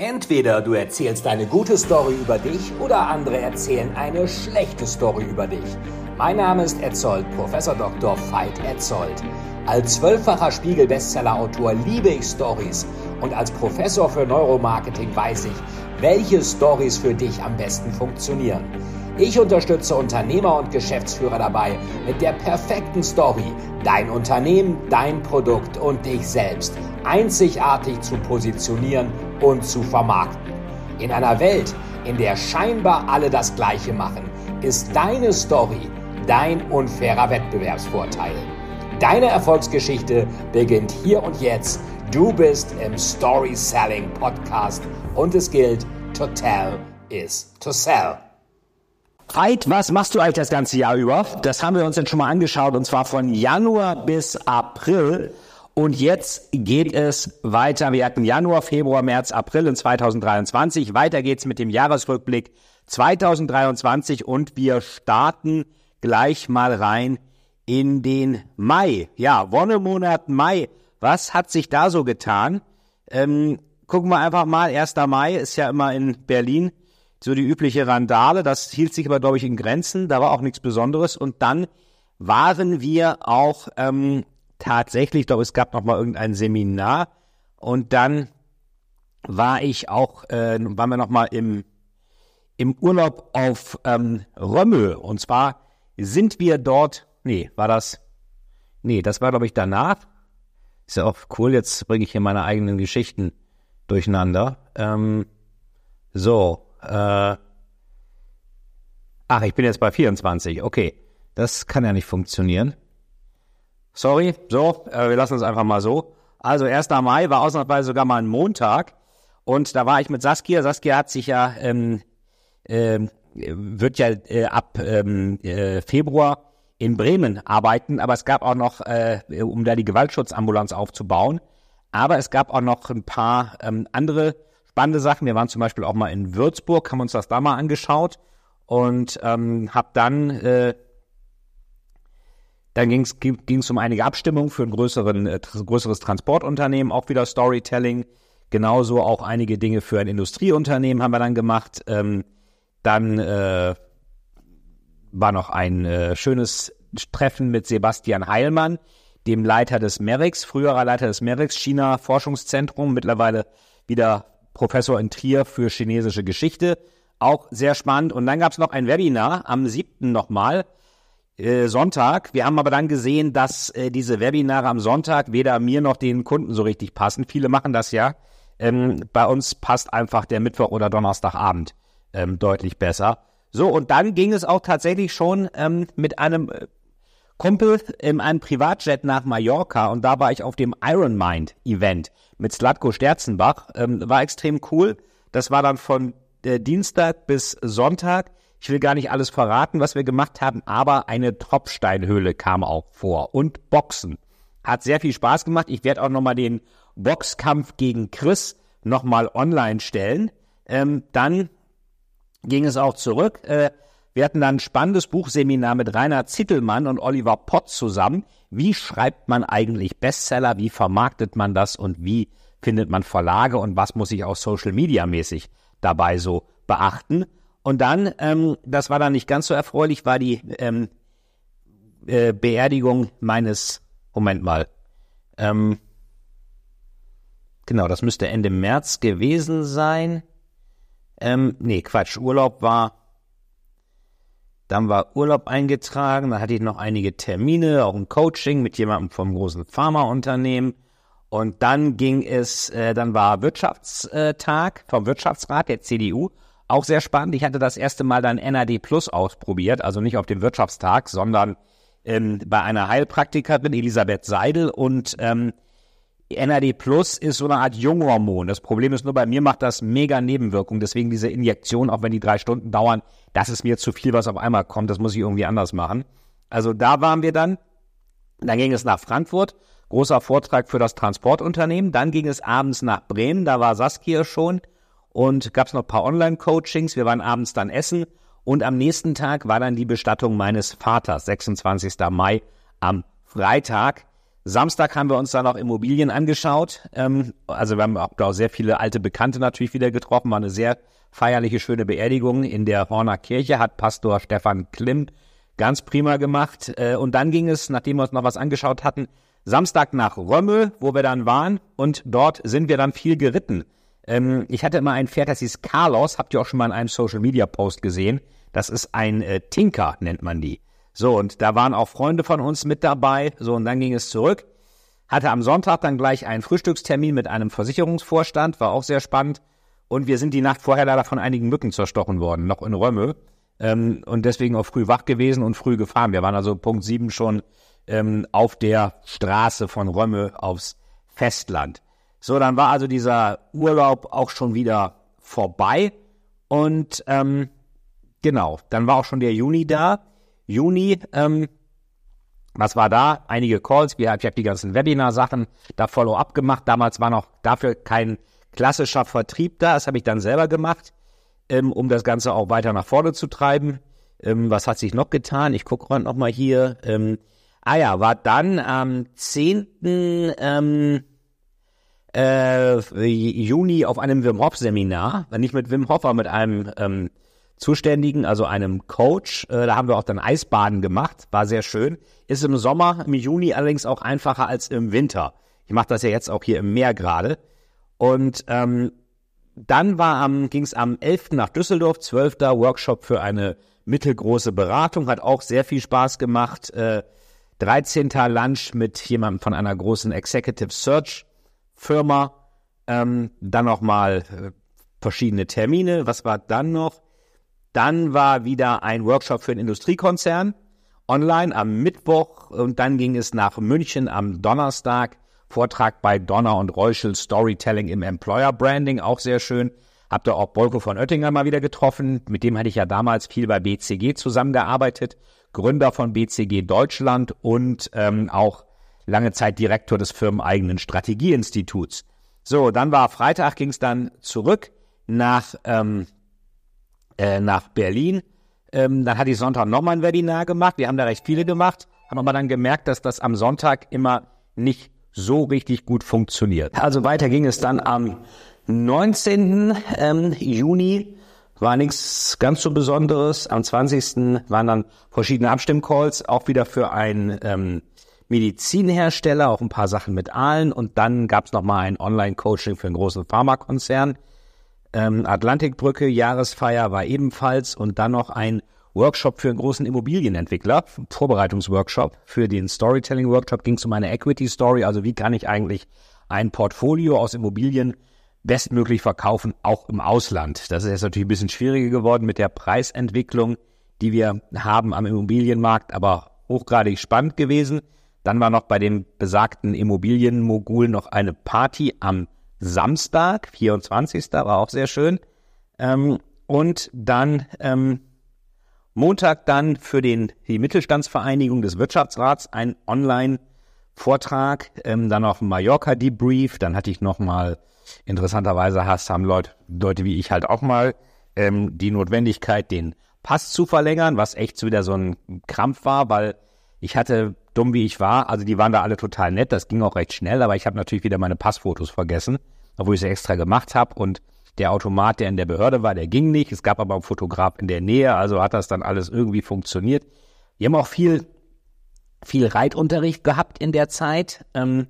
Entweder du erzählst eine gute Story über dich oder andere erzählen eine schlechte Story über dich. Mein Name ist Etzold, Professor Dr. Veit Etzold. Als zwölffacher Spiegel-Bestseller-Autor liebe ich Stories und als Professor für Neuromarketing weiß ich, welche Stories für dich am besten funktionieren. Ich unterstütze Unternehmer und Geschäftsführer dabei, mit der perfekten Story dein Unternehmen, dein Produkt und dich selbst einzigartig zu positionieren und zu vermarkten. In einer Welt, in der scheinbar alle das Gleiche machen, ist deine Story dein unfairer Wettbewerbsvorteil. Deine Erfolgsgeschichte beginnt hier und jetzt. Du bist im Story Selling Podcast und es gilt, to tell is to sell. Veit, was machst du eigentlich das ganze Jahr über? Das haben wir uns jetzt schon mal angeschaut und zwar von Januar bis April. Und jetzt geht es weiter. Wir hatten Januar, Februar, März, April in 2023. Weiter geht's mit dem Jahresrückblick 2023 und wir starten gleich mal rein in den Mai. Ja, Wonnemonat Mai. Was hat sich da so getan? Ähm, gucken wir einfach mal. 1. Mai ist ja immer in Berlin so die übliche Randale. Das hielt sich aber, glaube ich, in Grenzen. Da war auch nichts Besonderes. Und dann waren wir auch ähm, tatsächlich, ich es gab noch mal irgendein Seminar. Und dann war ich auch, äh, waren wir noch mal im, im Urlaub auf ähm, Römmel. Und zwar sind wir dort, nee, war das, nee, das war, glaube ich, danach. Ist ja auch cool, jetzt bringe ich hier meine eigenen Geschichten durcheinander. Ähm, so, äh, ach, ich bin jetzt bei 24. Okay, das kann ja nicht funktionieren. Sorry, so, äh, wir lassen es einfach mal so. Also 1. Mai war ausnahmsweise sogar mal ein Montag und da war ich mit Saskia. Saskia hat sich ja, ähm, äh, wird ja äh, ab ähm, äh, Februar in Bremen arbeiten, aber es gab auch noch, äh, um da die Gewaltschutzambulanz aufzubauen, aber es gab auch noch ein paar ähm, andere spannende Sachen. Wir waren zum Beispiel auch mal in Würzburg, haben uns das da mal angeschaut und ähm, habe dann äh, dann ging es um einige Abstimmungen für ein größeren, äh, größeres Transportunternehmen, auch wieder Storytelling. Genauso auch einige Dinge für ein Industrieunternehmen haben wir dann gemacht. Ähm, dann äh, war noch ein äh, schönes Treffen mit Sebastian Heilmann, dem Leiter des MERIX, früherer Leiter des MERIX China Forschungszentrum, mittlerweile wieder Professor in Trier für chinesische Geschichte. Auch sehr spannend. Und dann gab es noch ein Webinar am 7. nochmal, äh, Sonntag. Wir haben aber dann gesehen, dass äh, diese Webinare am Sonntag weder mir noch den Kunden so richtig passen. Viele machen das ja. Ähm, bei uns passt einfach der Mittwoch oder Donnerstagabend ähm, deutlich besser. So, und dann ging es auch tatsächlich schon ähm, mit einem äh, Kumpel in einem Privatjet nach Mallorca und da war ich auf dem Iron Mind Event mit Slatko Sterzenbach. Ähm, war extrem cool. Das war dann von äh, Dienstag bis Sonntag. Ich will gar nicht alles verraten, was wir gemacht haben, aber eine Tropfsteinhöhle kam auch vor und Boxen. Hat sehr viel Spaß gemacht. Ich werde auch nochmal den Boxkampf gegen Chris nochmal online stellen. Ähm, dann ging es auch zurück. Äh, wir hatten dann ein spannendes Buchseminar mit Rainer Zittelmann und Oliver Pott zusammen. Wie schreibt man eigentlich Bestseller? Wie vermarktet man das? Und wie findet man Verlage? Und was muss ich auch Social Media mäßig dabei so beachten? Und dann, ähm, das war dann nicht ganz so erfreulich, war die ähm, äh, Beerdigung meines, Moment mal, ähm, genau, das müsste Ende März gewesen sein. Ähm, nee, Quatsch, Urlaub war, dann war Urlaub eingetragen, dann hatte ich noch einige Termine, auch ein Coaching mit jemandem vom großen Pharmaunternehmen. Und dann ging es, äh, dann war Wirtschaftstag vom Wirtschaftsrat der CDU auch sehr spannend. Ich hatte das erste Mal dann NAD Plus ausprobiert, also nicht auf dem Wirtschaftstag, sondern ähm, bei einer Heilpraktikerin, Elisabeth Seidel. Und ähm, NAD Plus ist so eine Art Junghormon. Das Problem ist nur, bei mir macht das mega Nebenwirkungen. Deswegen diese Injektion, auch wenn die drei Stunden dauern, das ist mir zu viel, was auf einmal kommt. Das muss ich irgendwie anders machen. Also da waren wir dann. Dann ging es nach Frankfurt. Großer Vortrag für das Transportunternehmen. Dann ging es abends nach Bremen. Da war Saskia schon und gab es noch ein paar Online-Coachings. Wir waren abends dann essen und am nächsten Tag war dann die Bestattung meines Vaters, 26. Mai am Freitag. Samstag haben wir uns dann auch Immobilien angeschaut. Ähm, also wir haben auch, sehr viele alte Bekannte natürlich wieder getroffen. War eine sehr feierliche, schöne Beerdigung in der Horner Kirche, hat Pastor Stefan Klimm ganz prima gemacht. Äh, und dann ging es, nachdem wir uns noch was angeschaut hatten, Samstag nach Römmel, wo wir dann waren. Und dort sind wir dann viel geritten. Ähm, ich hatte immer ein Pferd, das hieß Carlos. Habt ihr auch schon mal in einem Social-Media-Post gesehen. Das ist ein äh, Tinker, nennt man die. So, und da waren auch Freunde von uns mit dabei. So, und dann ging es zurück. Hatte am Sonntag dann gleich einen Frühstückstermin mit einem Versicherungsvorstand, war auch sehr spannend. Und wir sind die Nacht vorher leider von einigen Mücken zerstochen worden, noch in Römme. Ähm, und deswegen auch früh wach gewesen und früh gefahren. Wir waren also Punkt sieben schon ähm, auf der Straße von Römme aufs Festland. So, dann war also dieser Urlaub auch schon wieder vorbei. Und ähm, genau, dann war auch schon der Juni da. Juni, ähm, was war da? Einige Calls, ich habe die ganzen Webinar-Sachen da Follow-up gemacht. Damals war noch dafür kein klassischer Vertrieb da, das habe ich dann selber gemacht, ähm, um das Ganze auch weiter nach vorne zu treiben. Ähm, was hat sich noch getan? Ich gucke gerade nochmal hier. Ähm, ah ja, war dann am 10. Ähm, äh, Juni auf einem Wim Hof Seminar, nicht mit Wim Hof, aber mit einem ähm, Zuständigen, also einem Coach. Äh, da haben wir auch dann Eisbaden gemacht, war sehr schön. Ist im Sommer, im Juni allerdings auch einfacher als im Winter. Ich mache das ja jetzt auch hier im Meer gerade. Und ähm, dann war ging es am 11. nach Düsseldorf, 12. Workshop für eine mittelgroße Beratung, hat auch sehr viel Spaß gemacht. Äh, 13. Lunch mit jemandem von einer großen Executive Search Firma. Ähm, dann nochmal äh, verschiedene Termine. Was war dann noch? Dann war wieder ein Workshop für einen Industriekonzern online am Mittwoch und dann ging es nach München am Donnerstag. Vortrag bei Donner und Reuschel Storytelling im Employer Branding, auch sehr schön. Hab da auch Bolko von Oettinger mal wieder getroffen. Mit dem hatte ich ja damals viel bei BCG zusammengearbeitet. Gründer von BCG Deutschland und ähm, auch lange Zeit Direktor des firmeneigenen Strategieinstituts. So, dann war Freitag, ging es dann zurück nach ähm, äh, nach Berlin. Ähm, dann hatte ich Sonntag nochmal ein Webinar gemacht. Wir haben da recht viele gemacht, haben aber dann gemerkt, dass das am Sonntag immer nicht so richtig gut funktioniert. Also weiter ging es dann am 19. Ähm, Juni. War nichts ganz so Besonderes. Am 20. waren dann verschiedene Abstimmcalls, auch wieder für einen ähm, Medizinhersteller, auch ein paar Sachen mit Aalen. Und dann gab es nochmal ein Online-Coaching für einen großen Pharmakonzern. Ähm, Atlantikbrücke, Jahresfeier war ebenfalls und dann noch ein Workshop für einen großen Immobilienentwickler, Vorbereitungsworkshop für den Storytelling-Workshop ging es um eine Equity Story, also wie kann ich eigentlich ein Portfolio aus Immobilien bestmöglich verkaufen, auch im Ausland. Das ist jetzt natürlich ein bisschen schwieriger geworden mit der Preisentwicklung, die wir haben am Immobilienmarkt, aber hochgradig spannend gewesen. Dann war noch bei dem besagten Immobilienmogul noch eine Party am Samstag, 24. war auch sehr schön. Ähm, und dann ähm, Montag dann für den, die Mittelstandsvereinigung des Wirtschaftsrats ein Online-Vortrag, ähm, dann auf Mallorca Debrief, dann hatte ich nochmal, interessanterweise haben Leute, Leute wie ich halt auch mal ähm, die Notwendigkeit, den Pass zu verlängern, was echt wieder so ein Krampf war, weil ich hatte, dumm wie ich war, also die waren da alle total nett, das ging auch recht schnell, aber ich habe natürlich wieder meine Passfotos vergessen, obwohl ich sie extra gemacht habe und der Automat, der in der Behörde war, der ging nicht. Es gab aber einen Fotograf in der Nähe, also hat das dann alles irgendwie funktioniert. Wir haben auch viel, viel Reitunterricht gehabt in der Zeit. Ähm,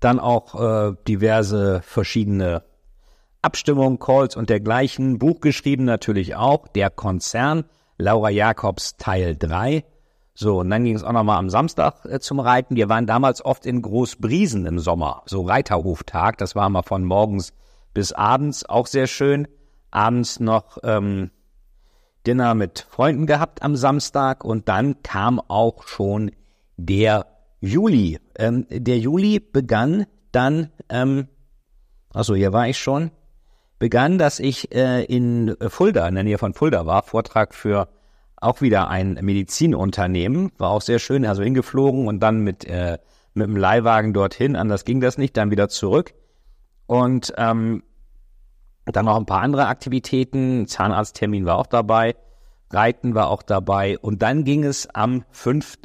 dann auch äh, diverse verschiedene Abstimmungen, Calls und dergleichen. Buch geschrieben natürlich auch, der Konzern, Laura Jacobs Teil 3. So, und dann ging es auch nochmal am Samstag äh, zum Reiten. Wir waren damals oft in Großbriesen im Sommer, so Reiterhoftag. Das war mal von morgens bis abends, auch sehr schön. Abends noch ähm, Dinner mit Freunden gehabt am Samstag und dann kam auch schon der Juli. Ähm, der Juli begann dann, ähm, also hier war ich schon, begann, dass ich äh, in Fulda, in der Nähe von Fulda war, Vortrag für auch wieder ein Medizinunternehmen, war auch sehr schön, also hingeflogen und dann mit, äh, mit dem Leihwagen dorthin, anders ging das nicht, dann wieder zurück. Und ähm, dann noch ein paar andere Aktivitäten, Zahnarzttermin war auch dabei, Reiten war auch dabei und dann ging es am 5.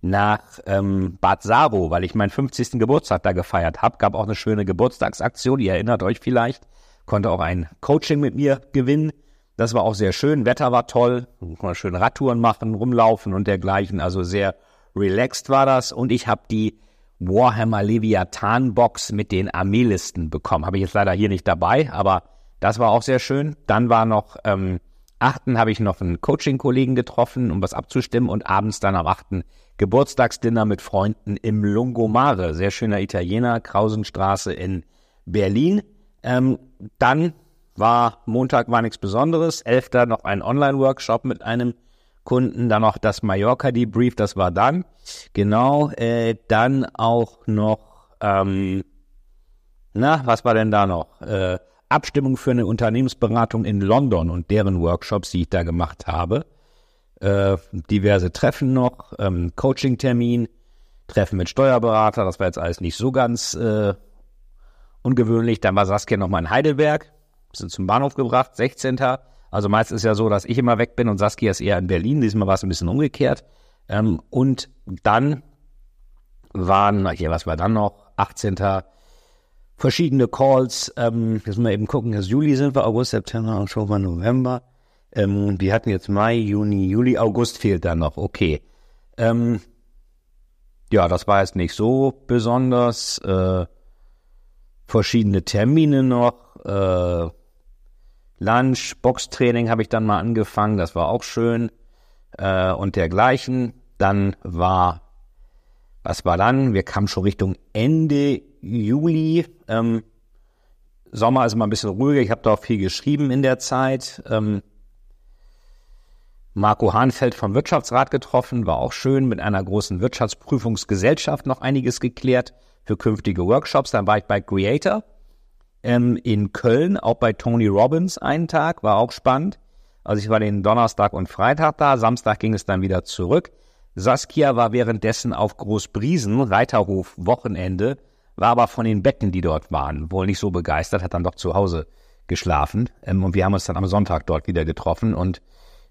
nach ähm, Bad Saro, weil ich meinen 50. Geburtstag da gefeiert habe. Gab auch eine schöne Geburtstagsaktion, ihr erinnert euch vielleicht. Konnte auch ein Coaching mit mir gewinnen. Das war auch sehr schön. Wetter war toll. Konnte schön Radtouren machen, rumlaufen und dergleichen. Also sehr relaxed war das. Und ich habe die Warhammer Leviathan Box mit den Armeelisten bekommen. Habe ich jetzt leider hier nicht dabei, aber das war auch sehr schön. Dann war noch ähm, achten habe ich noch einen Coaching-Kollegen getroffen, um was abzustimmen und abends dann am achten Geburtstagsdinner mit Freunden im Lungomare, sehr schöner Italiener, Krausenstraße in Berlin. Ähm, dann war Montag war nichts Besonderes, elfter noch ein Online-Workshop mit einem Kunden, dann noch das Mallorca-Debrief, das war dann. Genau, äh, dann auch noch, ähm, na, was war denn da noch? Äh, Abstimmung für eine Unternehmensberatung in London und deren Workshops, die ich da gemacht habe. Äh, diverse Treffen noch, ähm, Coaching-Termin, Treffen mit Steuerberater, das war jetzt alles nicht so ganz äh, ungewöhnlich. Dann war Saskia nochmal in Heidelberg, sind zum Bahnhof gebracht, 16. Also meist ist ja so, dass ich immer weg bin und Saskia ist eher in Berlin. Diesmal war es ein bisschen umgekehrt. Ähm, und dann waren, hier, was war dann noch? 18. Verschiedene Calls. Ähm, jetzt mal eben gucken, jetzt Juli sind wir, August, September, Oktober, November. Ähm, wir hatten jetzt Mai, Juni, Juli, August fehlt dann noch. Okay. Ähm, ja, das war jetzt nicht so besonders. Äh, verschiedene Termine noch. Äh, Lunch, Boxtraining habe ich dann mal angefangen, das war auch schön äh, und dergleichen. Dann war, was war dann? Wir kamen schon Richtung Ende Juli. Ähm, Sommer ist immer ein bisschen ruhiger. Ich habe da auch viel geschrieben in der Zeit. Ähm, Marco Hahnfeld vom Wirtschaftsrat getroffen, war auch schön, mit einer großen Wirtschaftsprüfungsgesellschaft noch einiges geklärt für künftige Workshops. Dann war ich bei Creator ähm, in Köln, auch bei Tony Robbins einen Tag, war auch spannend. Also ich war den Donnerstag und Freitag da, Samstag ging es dann wieder zurück. Saskia war währenddessen auf Großbriesen, Reiterhof, Wochenende, war aber von den Betten, die dort waren, wohl nicht so begeistert, hat dann doch zu Hause geschlafen. Ähm, und wir haben uns dann am Sonntag dort wieder getroffen und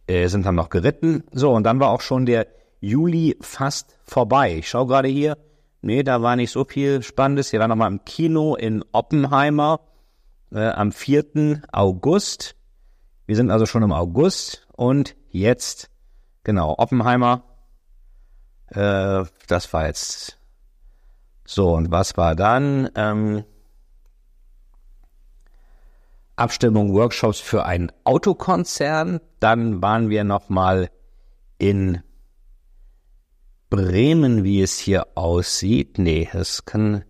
äh, sind dann noch geritten. So, und dann war auch schon der Juli fast vorbei. Ich schaue gerade hier, Nee, da war nicht so viel Spannendes. Wir waren nochmal im Kino in Oppenheimer äh, am 4. August. Wir sind also schon im August und jetzt, genau, Oppenheimer. Äh, das war jetzt so. Und was war dann? Ähm, Abstimmung, Workshops für einen Autokonzern. Dann waren wir nochmal in Bremen, wie es hier aussieht. Nee, es kann,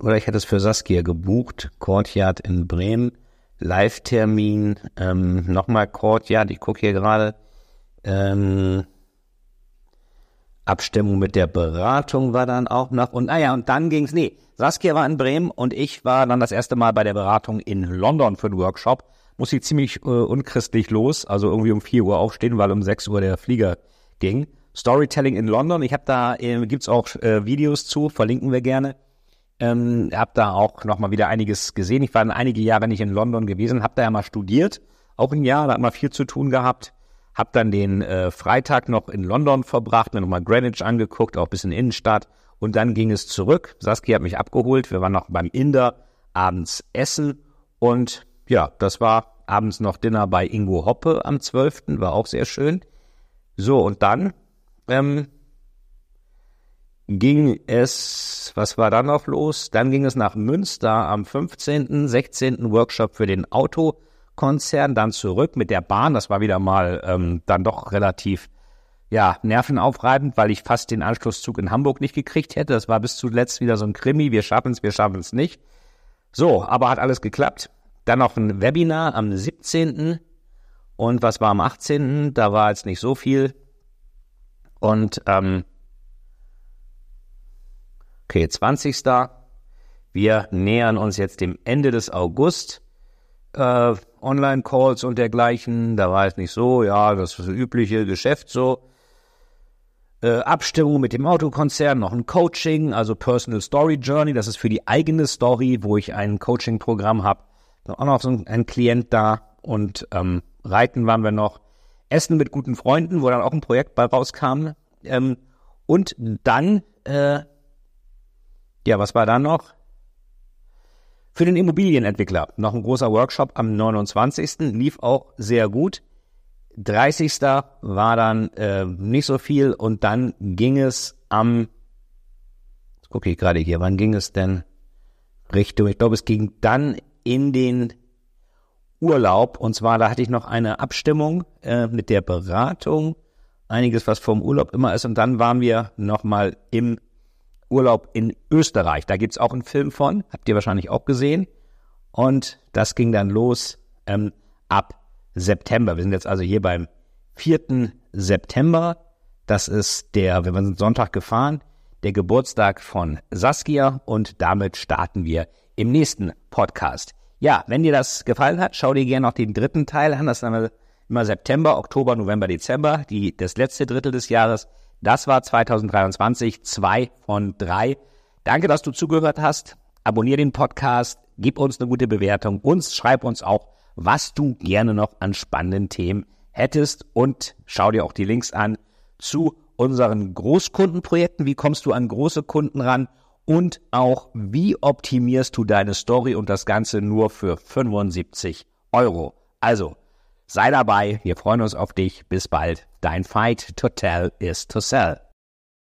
oder ich hätte es für Saskia gebucht. Courtyard in Bremen. Live-Termin, ähm, nochmal Courtyard, ich gucke hier gerade. Ähm, Abstimmung mit der Beratung war dann auch noch. Und naja, und dann ging's, nee, Saskia war in Bremen und ich war dann das erste Mal bei der Beratung in London für den Workshop. Muss ich ziemlich äh, unchristlich los, also irgendwie um 4 Uhr aufstehen, weil um 6 Uhr der Flieger ging. Storytelling in London. Ich habe da, äh, gibt's auch äh, Videos zu, verlinken wir gerne. Ähm, habe da auch nochmal wieder einiges gesehen. Ich war einige Jahre nicht in London gewesen, habe da ja mal studiert, auch ein Jahr, da hat man viel zu tun gehabt. Hab dann den äh, Freitag noch in London verbracht, mir nochmal Greenwich angeguckt, auch bisschen Innenstadt. Und dann ging es zurück. Saskia hat mich abgeholt. Wir waren noch beim Inder abends essen. Und ja, das war abends noch Dinner bei Ingo Hoppe am 12. War auch sehr schön. So, und dann ähm, ging es, was war dann noch los? Dann ging es nach Münster am 15., 16. Workshop für den Autokonzern, dann zurück mit der Bahn. Das war wieder mal ähm, dann doch relativ ja, nervenaufreibend, weil ich fast den Anschlusszug in Hamburg nicht gekriegt hätte. Das war bis zuletzt wieder so ein Krimi, wir schaffen es, wir schaffen es nicht. So, aber hat alles geklappt. Dann noch ein Webinar am 17. Und was war am 18.? Da war jetzt nicht so viel. Und ähm, okay, 20. Wir nähern uns jetzt dem Ende des August. Äh, Online-Calls und dergleichen. Da war es nicht so, ja, das ist das übliche Geschäft so. Äh, Abstimmung mit dem Autokonzern, noch ein Coaching, also Personal Story Journey. Das ist für die eigene Story, wo ich ein Coaching-Programm habe. Auch noch so ein, Klient da und ähm, Reiten waren wir noch. Essen mit guten Freunden, wo dann auch ein Projekt bei rauskam. Ähm, Und dann, äh, ja, was war dann noch? Für den Immobilienentwickler noch ein großer Workshop am 29. lief auch sehr gut. 30. war dann äh, nicht so viel und dann ging es am, gucke ich gerade hier, wann ging es denn Richtung, ich glaube es ging dann in den Urlaub und zwar da hatte ich noch eine Abstimmung äh, mit der Beratung, einiges was vom Urlaub immer ist und dann waren wir nochmal im Urlaub in Österreich. Da gibt's auch einen Film von, habt ihr wahrscheinlich auch gesehen. Und das ging dann los ähm, ab September. Wir sind jetzt also hier beim 4. September. Das ist der, wir sind Sonntag gefahren, der Geburtstag von Saskia und damit starten wir im nächsten Podcast. Ja, wenn dir das gefallen hat, schau dir gerne noch den dritten Teil an. Das ist immer September, Oktober, November, Dezember, die, das letzte Drittel des Jahres. Das war 2023, zwei von drei. Danke, dass du zugehört hast. Abonnier den Podcast, gib uns eine gute Bewertung und schreib uns auch, was du gerne noch an spannenden Themen hättest und schau dir auch die Links an zu unseren Großkundenprojekten. Wie kommst du an große Kunden ran? Und auch, wie optimierst du deine Story und das Ganze nur für 75 Euro? Also, sei dabei. Wir freuen uns auf dich. Bis bald. Dein Fight to Tell is to Sell.